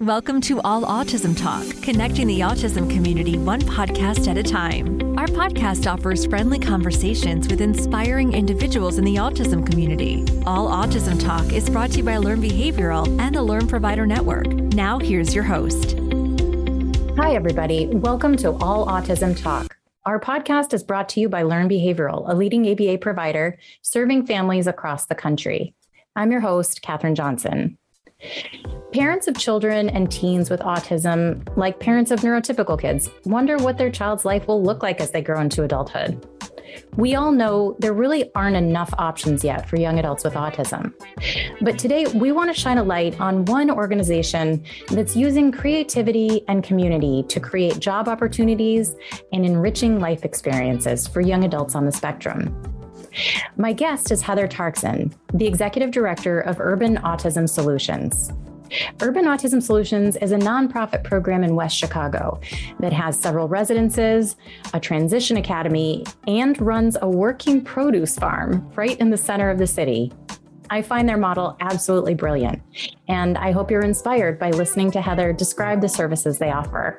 Welcome to All Autism Talk, connecting the autism community one podcast at a time. Our podcast offers friendly conversations with inspiring individuals in the autism community. All Autism Talk is brought to you by Learn Behavioral and the Learn Provider Network. Now, here's your host. Hi, everybody. Welcome to All Autism Talk. Our podcast is brought to you by Learn Behavioral, a leading ABA provider serving families across the country. I'm your host, Katherine Johnson. Parents of children and teens with autism, like parents of neurotypical kids, wonder what their child's life will look like as they grow into adulthood. We all know there really aren't enough options yet for young adults with autism. But today, we want to shine a light on one organization that's using creativity and community to create job opportunities and enriching life experiences for young adults on the spectrum. My guest is Heather Tarczan, the Executive Director of Urban Autism Solutions. Urban Autism Solutions is a nonprofit program in West Chicago that has several residences, a transition academy, and runs a working produce farm right in the center of the city. I find their model absolutely brilliant, and I hope you're inspired by listening to Heather describe the services they offer.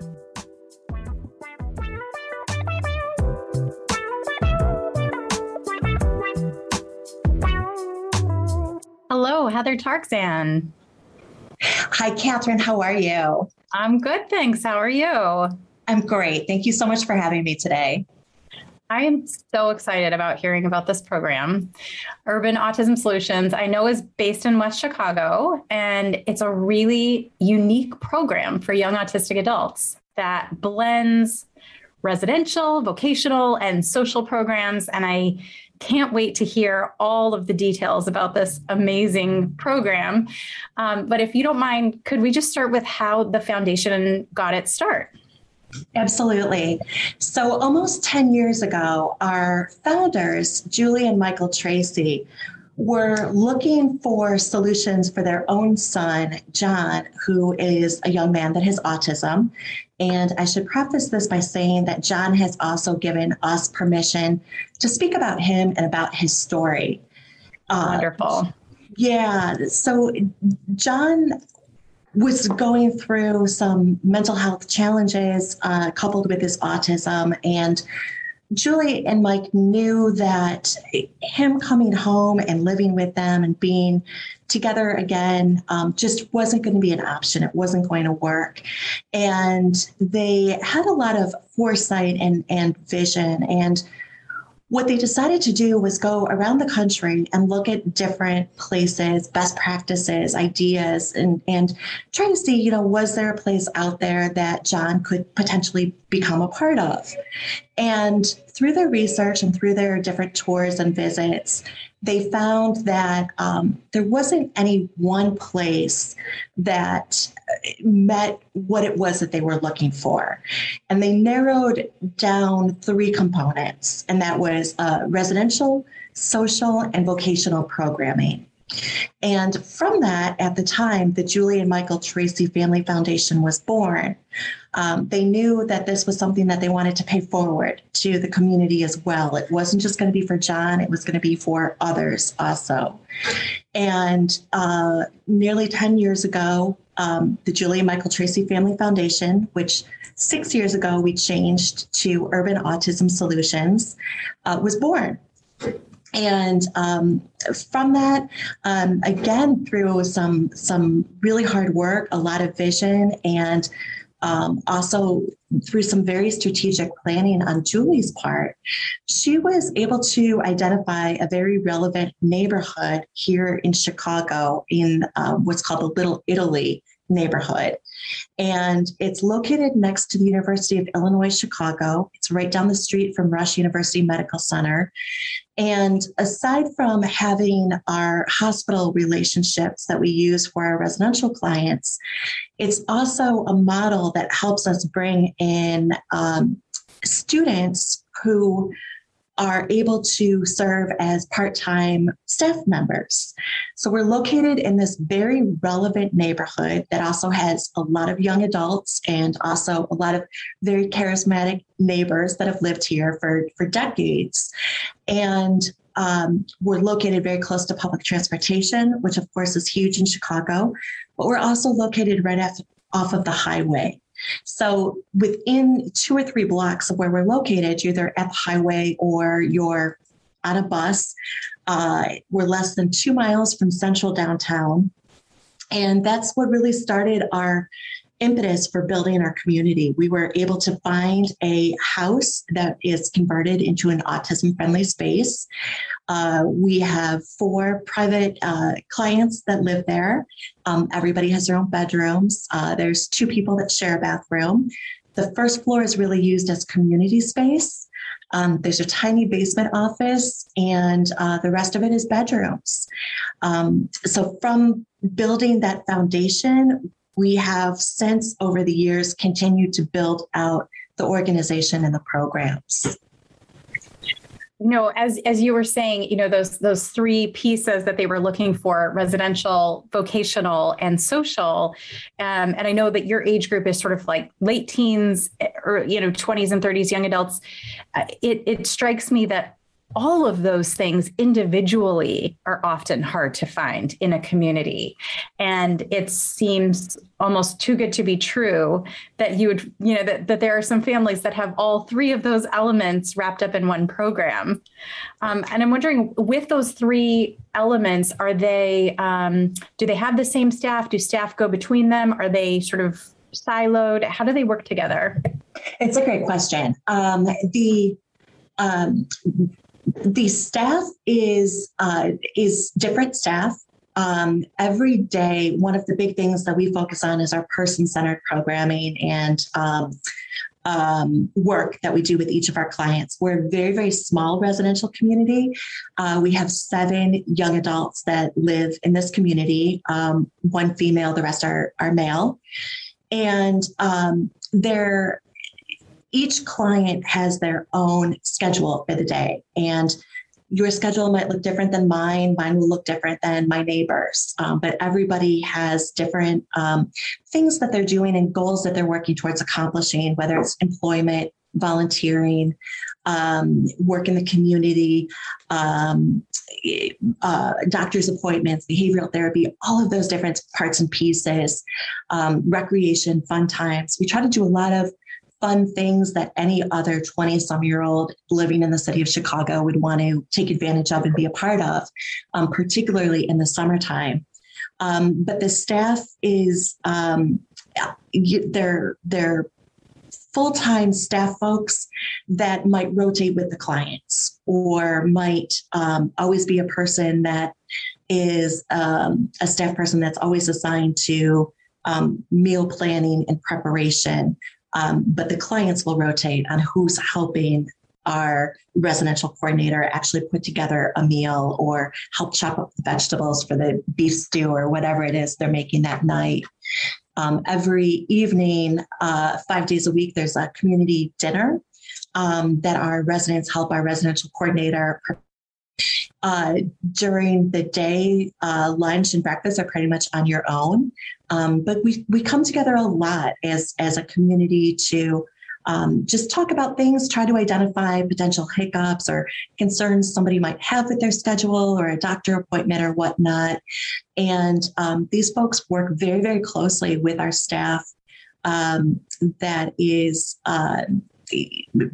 Hello, Heather Tarczan. Hi, Catherine. How are you? I'm good, thanks. How are you? I'm great. Thank you so much for having me today. I am so excited about hearing about this program. Urban Autism Solutions, I know, is based in West Chicago, and it's a really unique program for young autistic adults that blends residential, vocational, and social programs. And I can't wait to hear all of the details about this amazing program. Um, but if you don't mind, could we just start with how the foundation got its start? Absolutely. So, almost 10 years ago, our founders, Julie and Michael Tracy, were looking for solutions for their own son, John, who is a young man that has autism. And I should preface this by saying that John has also given us permission to speak about him and about his story. Uh, Wonderful. Uh, yeah. So, John was going through some mental health challenges uh, coupled with his autism. And Julie and Mike knew that him coming home and living with them and being together again um, just wasn't going to be an option. It wasn't going to work. And they had a lot of foresight and, and vision. And what they decided to do was go around the country and look at different places, best practices, ideas, and, and try to see, you know, was there a place out there that John could potentially become a part of? And through their research and through their different tours and visits, they found that um, there wasn't any one place that met what it was that they were looking for. And they narrowed down three components, and that was uh, residential, social, and vocational programming. And from that, at the time, the Julie and Michael Tracy Family Foundation was born. Um, they knew that this was something that they wanted to pay forward to the community as well. It wasn't just going to be for John, it was going to be for others also. And uh, nearly 10 years ago, um, the Julie and Michael Tracy Family Foundation, which six years ago we changed to Urban Autism Solutions, uh, was born. And um, from that, um, again, through some some really hard work, a lot of vision, and um, also through some very strategic planning on Julie's part, she was able to identify a very relevant neighborhood here in Chicago in um, what's called the Little Italy neighborhood. And it's located next to the University of Illinois Chicago. It's right down the street from Rush University Medical Center. And aside from having our hospital relationships that we use for our residential clients, it's also a model that helps us bring in um, students who are able to serve as part time staff members. So we're located in this very relevant neighborhood that also has a lot of young adults and also a lot of very charismatic neighbors that have lived here for, for decades. And um, we're located very close to public transportation, which of course is huge in Chicago, but we're also located right after off of the highway. So within two or three blocks of where we're located, either at the highway or you're on a bus. Uh, we're less than two miles from central downtown. And that's what really started our impetus for building our community. We were able to find a house that is converted into an autism friendly space. Uh, we have four private uh, clients that live there. Um, everybody has their own bedrooms. Uh, there's two people that share a bathroom. The first floor is really used as community space. Um, there's a tiny basement office, and uh, the rest of it is bedrooms. Um, so, from building that foundation, we have since over the years continued to build out the organization and the programs. You know as as you were saying you know those those three pieces that they were looking for residential vocational and social um, and i know that your age group is sort of like late teens or you know 20s and 30s young adults uh, it it strikes me that all of those things individually are often hard to find in a community. And it seems almost too good to be true that you would you know that, that there are some families that have all three of those elements wrapped up in one program. Um, and i'm wondering with those three elements are they um, do they have the same staff? Do staff go between them? Are they sort of siloed? How do they work together? It's a great question. Um, the um, the staff is uh, is different staff. Um, every day, one of the big things that we focus on is our person centered programming and um, um, work that we do with each of our clients. We're a very, very small residential community. Uh, we have seven young adults that live in this community, um, one female, the rest are, are male. And um, they're each client has their own schedule for the day. And your schedule might look different than mine. Mine will look different than my neighbors. Um, but everybody has different um, things that they're doing and goals that they're working towards accomplishing, whether it's employment, volunteering, um, work in the community, um, uh, doctor's appointments, behavioral therapy, all of those different parts and pieces, um, recreation, fun times. We try to do a lot of fun things that any other 20 some year old living in the city of Chicago would want to take advantage of and be a part of, um, particularly in the summertime. Um, but the staff is um, they're they're full-time staff folks that might rotate with the clients or might um, always be a person that is um, a staff person that's always assigned to um, meal planning and preparation um, but the clients will rotate on who's helping our residential coordinator actually put together a meal or help chop up the vegetables for the beef stew or whatever it is they're making that night. Um, every evening, uh, five days a week, there's a community dinner um, that our residents help our residential coordinator uh, during the day, uh, lunch and breakfast are pretty much on your own. Um, but we, we come together a lot as, as a community to um, just talk about things, try to identify potential hiccups or concerns somebody might have with their schedule or a doctor appointment or whatnot. And um, these folks work very, very closely with our staff um, that is uh,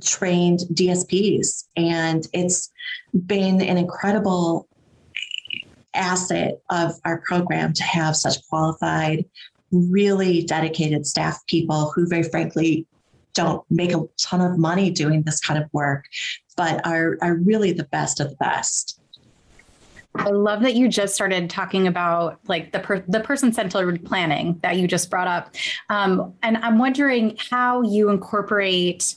trained DSPs. And it's been an incredible asset of our program to have such qualified, really dedicated staff people who, very frankly, don't make a ton of money doing this kind of work, but are, are really the best of the best. I love that you just started talking about like the per- the person centered planning that you just brought up, um, and I'm wondering how you incorporate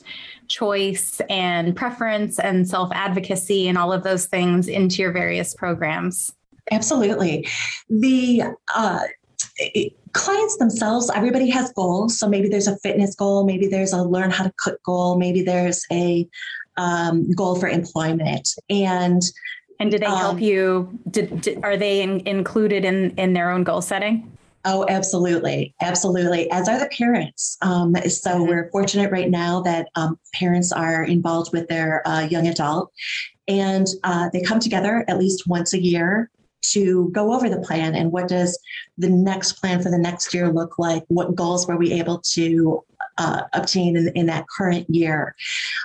choice and preference and self advocacy and all of those things into your various programs. Absolutely, the. Uh, clients themselves, everybody has goals. So maybe there's a fitness goal, maybe there's a learn how to cook goal, maybe there's a um, goal for employment. And and did they help um, you? Did, did, are they in, included in in their own goal setting? Oh, absolutely, absolutely. As are the parents. Um, so mm-hmm. we're fortunate right now that um, parents are involved with their uh, young adult, and uh, they come together at least once a year to go over the plan and what does the next plan for the next year look like? What goals were we able to uh, obtain in, in, that current year?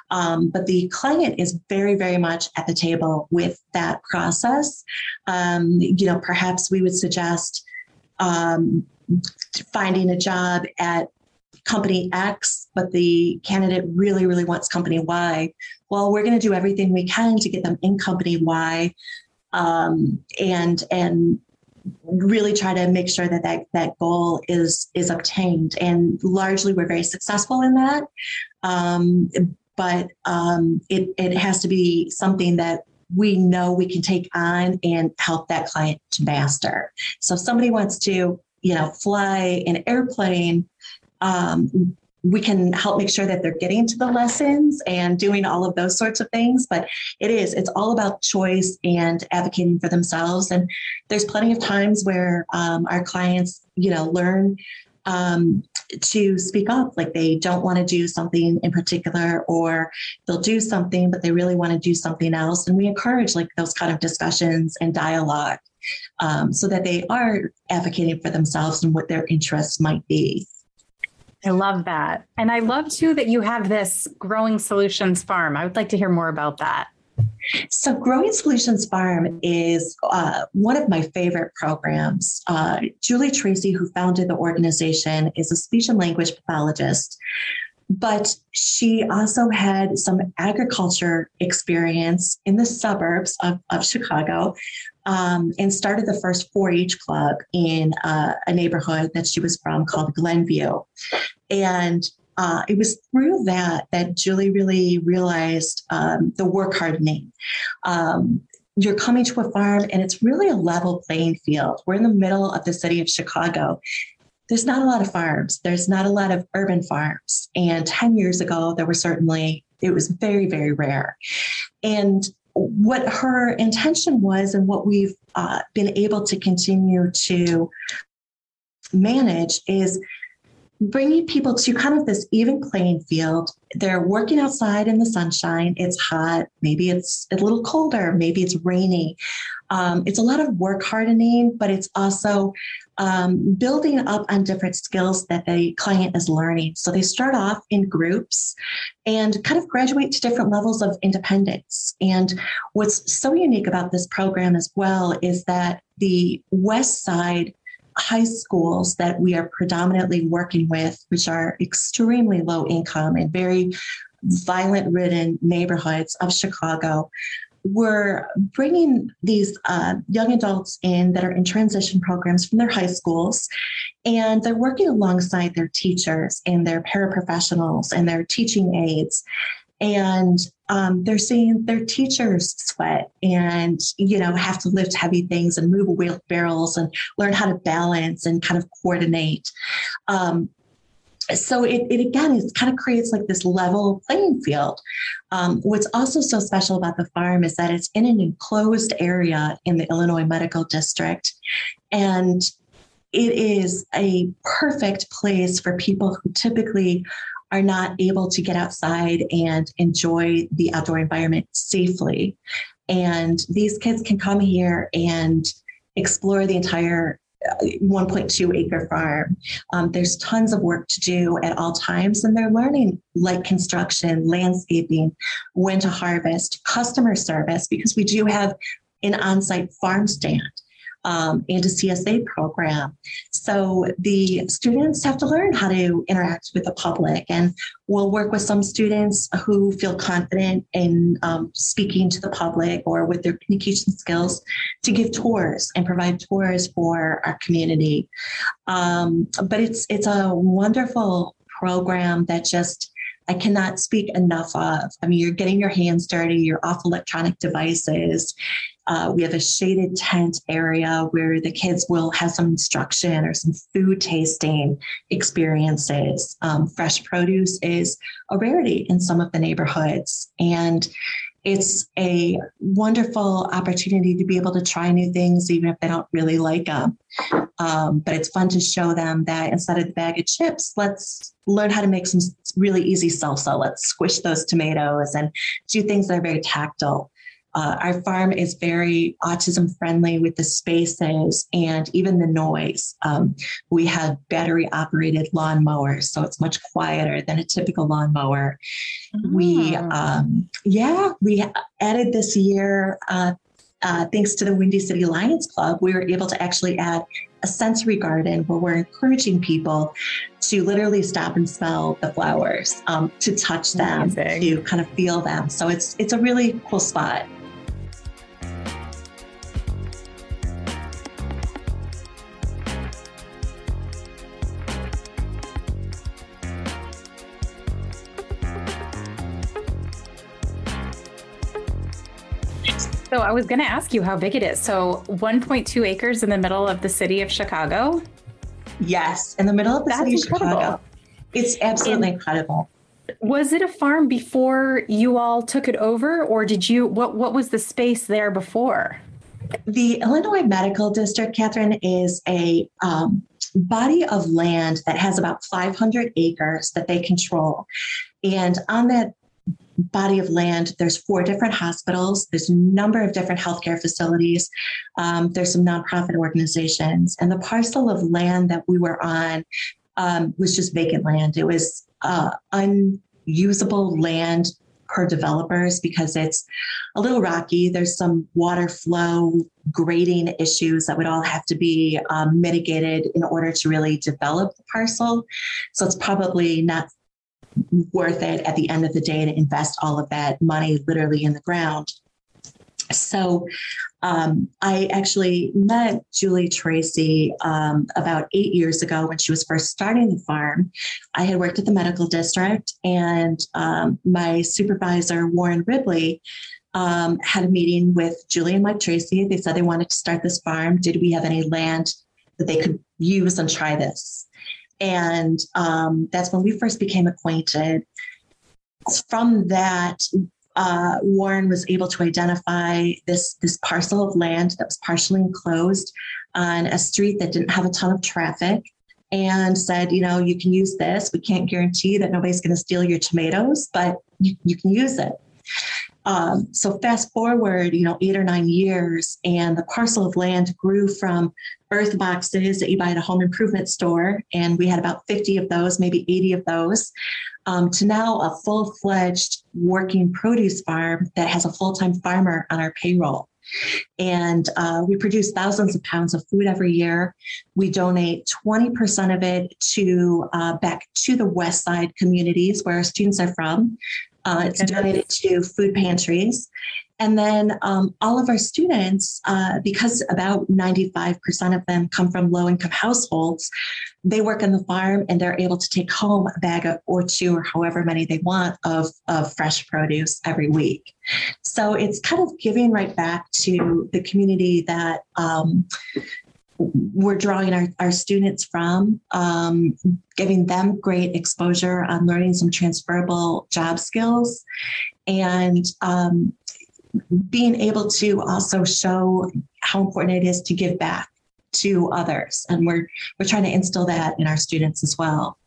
Um, but the client is very, very much at the table with that process. Um, you know, perhaps we would suggest um, finding a job at company X, but the candidate really, really wants company Y. Well, we're going to do everything we can to get them in company Y, um, and and really try to make sure that, that that goal is is obtained. And largely, we're very successful in that. Um, but um, it it has to be something that we know we can take on and help that client to master. So if somebody wants to, you know, fly an airplane um, we can help make sure that they're getting to the lessons and doing all of those sorts of things. But it is, it's all about choice and advocating for themselves. And there's plenty of times where um, our clients, you know, learn um, to speak up, like they don't want to do something in particular, or they'll do something, but they really want to do something else. And we encourage like those kind of discussions and dialogue um, so that they are advocating for themselves and what their interests might be. I love that. And I love too that you have this Growing Solutions Farm. I would like to hear more about that. So, Growing Solutions Farm is uh, one of my favorite programs. Uh, Julie Tracy, who founded the organization, is a speech and language pathologist, but she also had some agriculture experience in the suburbs of, of Chicago um, and started the first 4 H club in uh, a neighborhood that she was from called Glenview. And uh, it was through that that Julie really realized um, the work hardening. Um, you're coming to a farm and it's really a level playing field. We're in the middle of the city of Chicago. There's not a lot of farms. There's not a lot of urban farms. And 10 years ago, there were certainly, it was very, very rare. And what her intention was and what we've uh, been able to continue to manage is bringing people to kind of this even playing field. They're working outside in the sunshine. It's hot. Maybe it's a little colder. Maybe it's rainy. Um, it's a lot of work hardening, but it's also um, building up on different skills that the client is learning. So they start off in groups and kind of graduate to different levels of independence. And what's so unique about this program as well is that the West Side high schools that we are predominantly working with, which are extremely low income and very violent ridden neighborhoods of Chicago, we're bringing these uh, young adults in that are in transition programs from their high schools, and they're working alongside their teachers and their paraprofessionals and their teaching aides. And um, they're seeing their teachers sweat and you know have to lift heavy things and move wheelbarrows and learn how to balance and kind of coordinate um, so it, it again it kind of creates like this level playing field um, what's also so special about the farm is that it's in an enclosed area in the illinois medical district and it is a perfect place for people who typically are not able to get outside and enjoy the outdoor environment safely. And these kids can come here and explore the entire 1.2 acre farm. Um, there's tons of work to do at all times, and they're learning light construction, landscaping, when to harvest, customer service, because we do have an on site farm stand um, and a CSA program. So the students have to learn how to interact with the public, and we'll work with some students who feel confident in um, speaking to the public or with their communication skills to give tours and provide tours for our community. Um, but it's it's a wonderful program that just I cannot speak enough of. I mean, you're getting your hands dirty, you're off electronic devices, uh, we have a shaded tent area where the kids will have some instruction or some food tasting experiences. Um, fresh produce is a rarity in some of the neighborhoods. And it's a wonderful opportunity to be able to try new things, even if they don't really like them. Um, but it's fun to show them that instead of the bag of chips, let's learn how to make some really easy salsa. Let's squish those tomatoes and do things that are very tactile. Uh, our farm is very autism friendly with the spaces and even the noise. Um, we have battery operated lawn mowers, so it's much quieter than a typical lawn mower. We, Ah. um, yeah, we added this year, uh, uh, thanks to the Windy City Lions Club, we were able to actually add a sensory garden where we're encouraging people to literally stop and smell the flowers, um, to touch them, Amazing. to kind of feel them. So it's it's a really cool spot. I was going to ask you how big it is. So 1.2 acres in the middle of the city of Chicago. Yes, in the middle of the That's city of incredible. Chicago. It's absolutely incredible. Was it a farm before you all took it over, or did you? What What was the space there before? The Illinois Medical District, Catherine, is a um, body of land that has about 500 acres that they control. And on that body of land, there's four different hospitals, there's a number of different healthcare facilities, um, there's some nonprofit organizations. And the parcel of land that we were on um, was just vacant land. It was uh, unusable land per developers because it's a little rocky. There's some water flow grading issues that would all have to be um, mitigated in order to really develop the parcel. So it's probably not worth it at the end of the day to invest all of that money literally in the ground. So um, I actually met Julie Tracy um, about eight years ago when she was first starting the farm. I had worked at the medical district, and um, my supervisor, Warren Ribley, um, had a meeting with Julie and Mike Tracy. They said they wanted to start this farm. Did we have any land that they could use and try this? And um, that's when we first became acquainted. From that, uh, Warren was able to identify this this parcel of land that was partially enclosed on a street that didn't have a ton of traffic, and said, you know, you can use this. We can't guarantee that nobody's going to steal your tomatoes, but you, you can use it. Um, so fast forward, you know, eight or nine years, and the parcel of land grew from earth boxes that you buy at a home improvement store, and we had about 50 of those, maybe 80 of those, um, to now a full-fledged working produce farm that has a full-time farmer on our payroll. And uh, we produce thousands of pounds of food every year. We donate 20% of it to uh, back to the West Side communities where our students are from. Uh, it's Goodness. donated to food pantries. And then um, all of our students, uh, because about 95% of them come from low income households, they work on the farm and they're able to take home a bag of, or two or however many they want of, of fresh produce every week. So it's kind of giving right back to the community that um, we're drawing our, our students from, um, giving them great exposure on learning some transferable job skills and um, being able to also show how important it is to give back to others. And we're, we're trying to instill that in our students as well.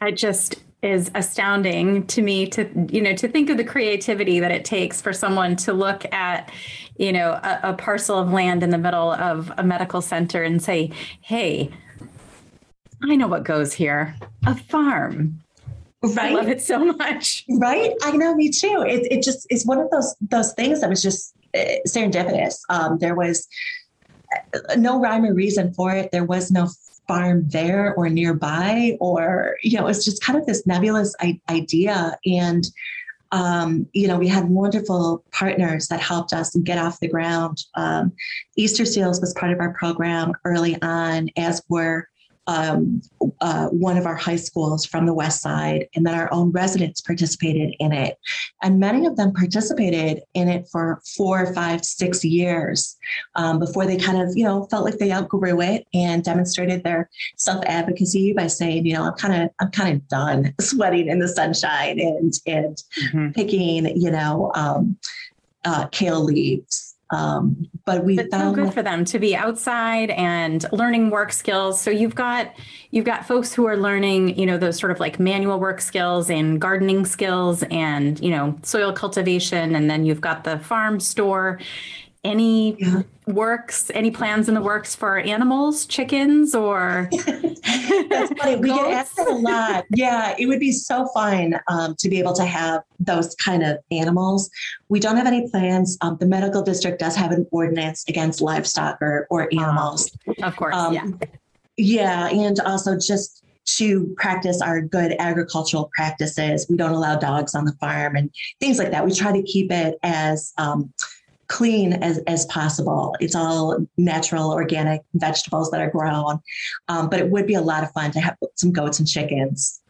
I just is astounding to me to you know to think of the creativity that it takes for someone to look at you know a, a parcel of land in the middle of a medical center and say hey i know what goes here a farm i love it so much Right? I know, me too. It, it just is one of those those things that was just uh, serendipitous. Um, there was uh, no rhyme or reason for it. There was no farm there or nearby, or you know, it's just kind of this nebulous idea. And um, you know, we had wonderful partners that helped us get off the ground. Um, Easter Seals was part of our program early on, as were um, uh, one of our high schools from the West Side, and then our own residents participated in it. And many of them participated in it for four, five, six years um, before they kind of, you know, felt like they outgrew it and demonstrated their self advocacy by saying, you know, I'm kind of, I'm kind of done sweating in the sunshine and and picking, you know, um, uh, kale leaves. Um, but we it's found so good for them to be outside and learning work skills. So you've got you've got folks who are learning, you know, those sort of like manual work skills and gardening skills and you know soil cultivation, and then you've got the farm store any yeah. works any plans in the works for animals chickens or that's funny. We get asked a lot. Yeah it would be so fun um, to be able to have those kind of animals. We don't have any plans. Um, the medical district does have an ordinance against livestock or, or animals. of course um, yeah. yeah and also just to practice our good agricultural practices. We don't allow dogs on the farm and things like that. We try to keep it as um, clean as, as possible. It's all natural, organic vegetables that are grown. Um, but it would be a lot of fun to have some goats and chickens.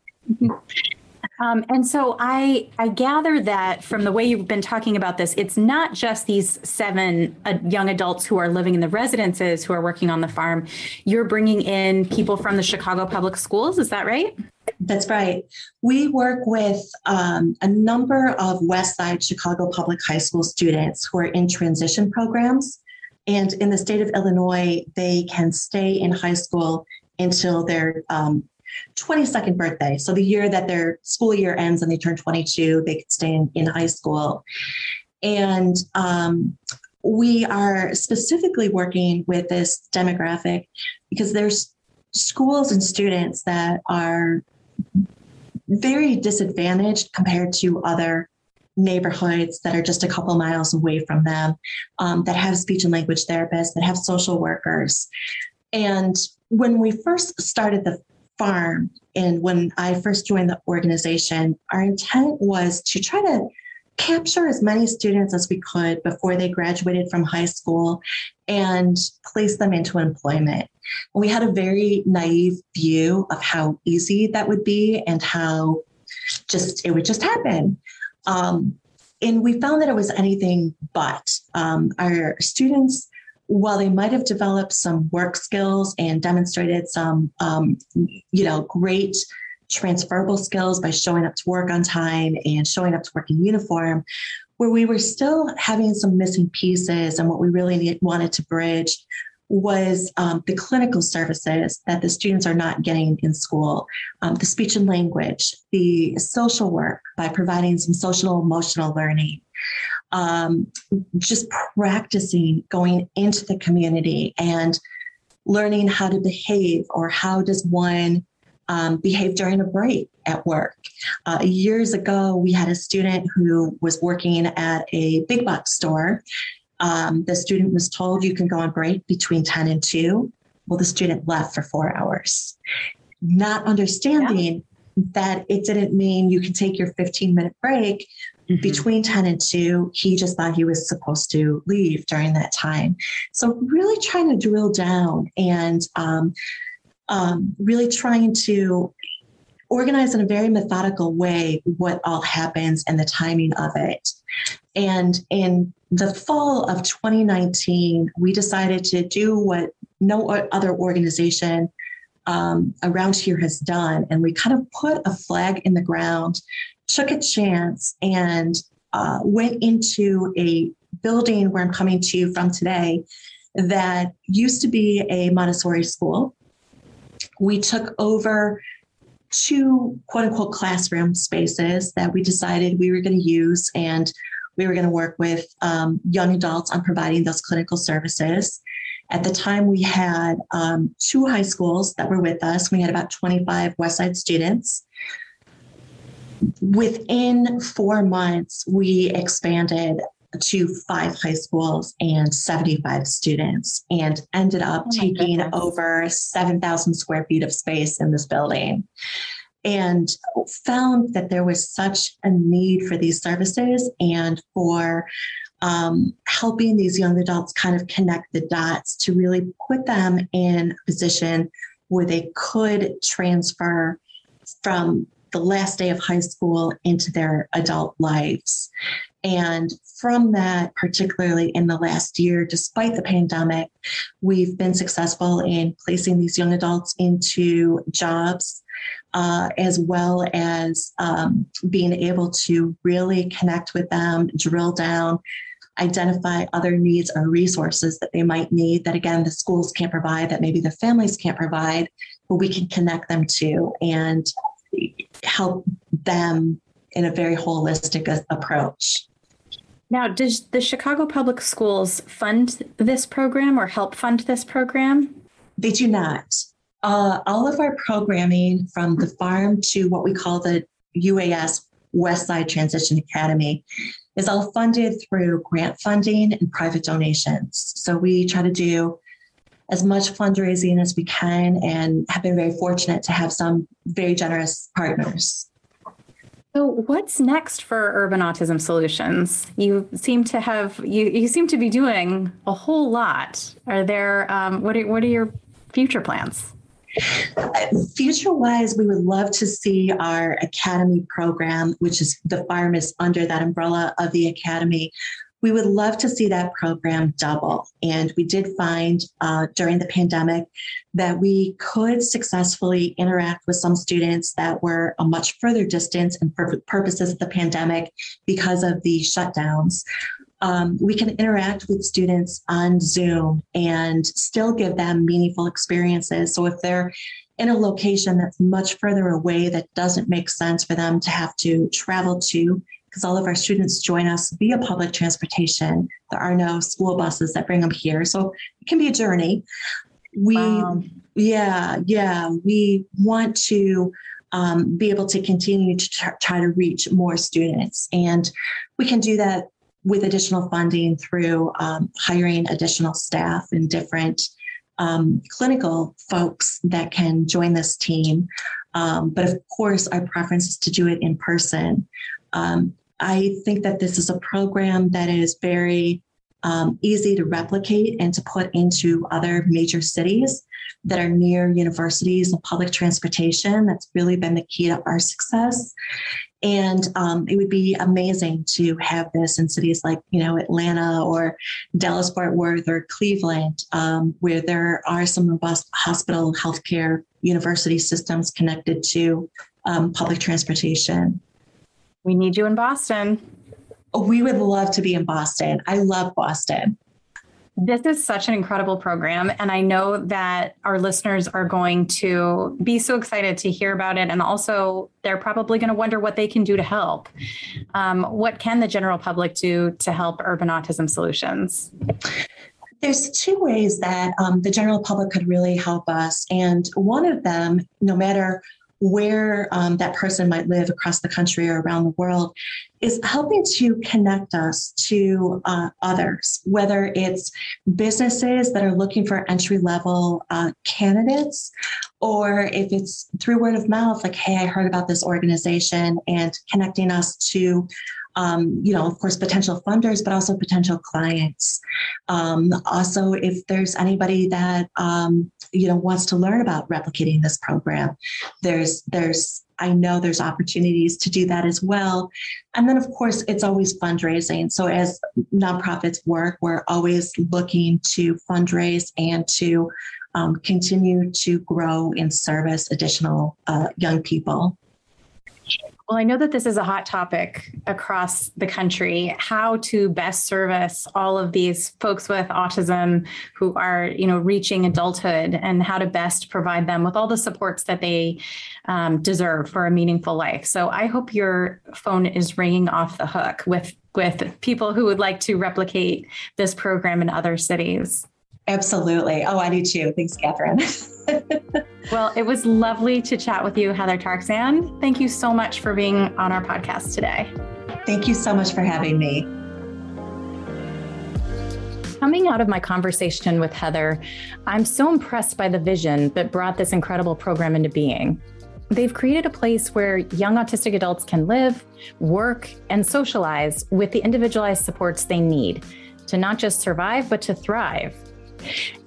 Um, and so I I gather that from the way you've been talking about this, it's not just these seven uh, young adults who are living in the residences who are working on the farm. You're bringing in people from the Chicago Public Schools. Is that right? That's right. We work with um, a number of West Side Chicago Public High School students who are in transition programs. And in the state of Illinois, they can stay in high school until their um, 22nd birthday. So the year that their school year ends and they turn 22, they could stay in, in high school. And um, we are specifically working with this demographic because there's schools and students that are very disadvantaged compared to other neighborhoods that are just a couple miles away from them um, that have speech and language therapists that have social workers and when we first started the farm and when i first joined the organization our intent was to try to capture as many students as we could before they graduated from high school and place them into employment. We had a very naive view of how easy that would be and how just it would just happen. Um, and we found that it was anything but. Um, our students, while they might have developed some work skills and demonstrated some, um, you know, great transferable skills by showing up to work on time and showing up to work in uniform, where we were still having some missing pieces. And what we really need, wanted to bridge was um, the clinical services that the students are not getting in school, um, the speech and language, the social work by providing some social emotional learning. Um, just practicing going into the community and learning how to behave or how does one um, behave during a break at work. Uh, years ago, we had a student who was working at a big box store. Um, the student was told you can go on break between 10 and 2. Well, the student left for four hours, not understanding yeah. that it didn't mean you can take your 15 minute break mm-hmm. between 10 and 2. He just thought he was supposed to leave during that time. So, really trying to drill down and um, um, really trying to organize in a very methodical way what all happens and the timing of it. And in the fall of 2019, we decided to do what no other organization um, around here has done. And we kind of put a flag in the ground, took a chance, and uh, went into a building where I'm coming to you from today that used to be a Montessori school we took over two quote unquote classroom spaces that we decided we were going to use and we were going to work with um, young adults on providing those clinical services. At the time, we had um, two high schools that were with us. We had about 25 Westside students. Within four months, we expanded to five high schools and 75 students and ended up oh taking goodness. over 7,000 square feet of space in this building and found that there was such a need for these services and for um, helping these young adults kind of connect the dots to really put them in a position where they could transfer from the last day of high school into their adult lives. And from that, particularly in the last year, despite the pandemic, we've been successful in placing these young adults into jobs. Uh, as well as um, being able to really connect with them, drill down, identify other needs or resources that they might need that, again, the schools can't provide, that maybe the families can't provide, but we can connect them to and help them in a very holistic approach. Now, does the Chicago Public Schools fund this program or help fund this program? They do not. Uh, all of our programming from the farm to what we call the UAS West Side Transition Academy is all funded through grant funding and private donations. So we try to do as much fundraising as we can and have been very fortunate to have some very generous partners. So what's next for Urban Autism Solutions? You seem to have you you seem to be doing a whole lot. Are there um, what are what are your future plans? Future wise, we would love to see our academy program, which is the farm is under that umbrella of the academy. We would love to see that program double. And we did find uh, during the pandemic that we could successfully interact with some students that were a much further distance and purposes of the pandemic because of the shutdowns um, we can interact with students on Zoom and still give them meaningful experiences. So if they're in a location that's much further away that doesn't make sense for them to have to travel to, because all of our students join us via public transportation. There are no school buses that bring them here. So it can be a journey. We, wow. yeah, yeah, we want to um, be able to continue to try to reach more students. And we can do that with additional funding through um, hiring additional staff and different um, clinical folks that can join this team. Um, but of course, our preference is to do it in person. Um, I think that this is a program that is very um, easy to replicate and to put into other major cities that are near universities and public transportation. That's really been the key to our success. And um, it would be amazing to have this in cities like, you know, Atlanta or Dallas Fort Worth or Cleveland, um, where there are some robust hospital, healthcare, university systems connected to um, public transportation. We need you in Boston. We would love to be in Boston. I love Boston. This is such an incredible program. And I know that our listeners are going to be so excited to hear about it. And also, they're probably going to wonder what they can do to help. Um, what can the general public do to help Urban Autism Solutions? There's two ways that um, the general public could really help us. And one of them, no matter where um, that person might live across the country or around the world is helping to connect us to uh, others, whether it's businesses that are looking for entry level uh, candidates, or if it's through word of mouth, like, hey, I heard about this organization and connecting us to um, you know, of course, potential funders, but also potential clients. Um, also, if there's anybody that um, you know wants to learn about replicating this program, there's there's I know there's opportunities to do that as well. And then, of course, it's always fundraising. So, as nonprofits work, we're always looking to fundraise and to um, continue to grow and service additional uh, young people. Well, I know that this is a hot topic across the country. How to best service all of these folks with autism who are, you know, reaching adulthood, and how to best provide them with all the supports that they um, deserve for a meaningful life. So I hope your phone is ringing off the hook with with people who would like to replicate this program in other cities. Absolutely. Oh, I do too. Thanks, Catherine. well, it was lovely to chat with you, Heather Tarczan. Thank you so much for being on our podcast today. Thank you so much for having me. Coming out of my conversation with Heather, I'm so impressed by the vision that brought this incredible program into being. They've created a place where young autistic adults can live, work, and socialize with the individualized supports they need to not just survive, but to thrive.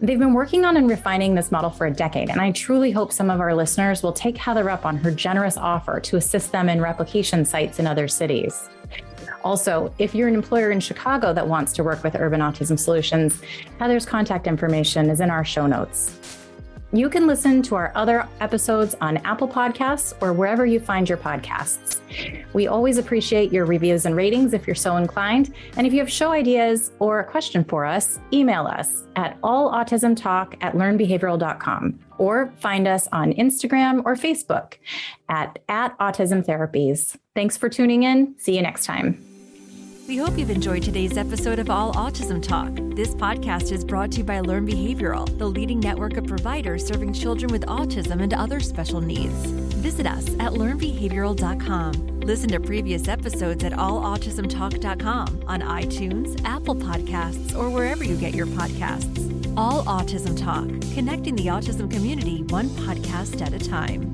They've been working on and refining this model for a decade, and I truly hope some of our listeners will take Heather up on her generous offer to assist them in replication sites in other cities. Also, if you're an employer in Chicago that wants to work with Urban Autism Solutions, Heather's contact information is in our show notes. You can listen to our other episodes on Apple Podcasts or wherever you find your podcasts. We always appreciate your reviews and ratings if you're so inclined. And if you have show ideas or a question for us, email us at allautismtalk at learnbehavioral.com or find us on Instagram or Facebook at, at Autism Therapies. Thanks for tuning in. See you next time. We hope you've enjoyed today's episode of All Autism Talk. This podcast is brought to you by Learn Behavioral, the leading network of providers serving children with autism and other special needs. Visit us at learnbehavioral.com. Listen to previous episodes at allautismtalk.com on iTunes, Apple Podcasts, or wherever you get your podcasts. All Autism Talk, connecting the autism community one podcast at a time.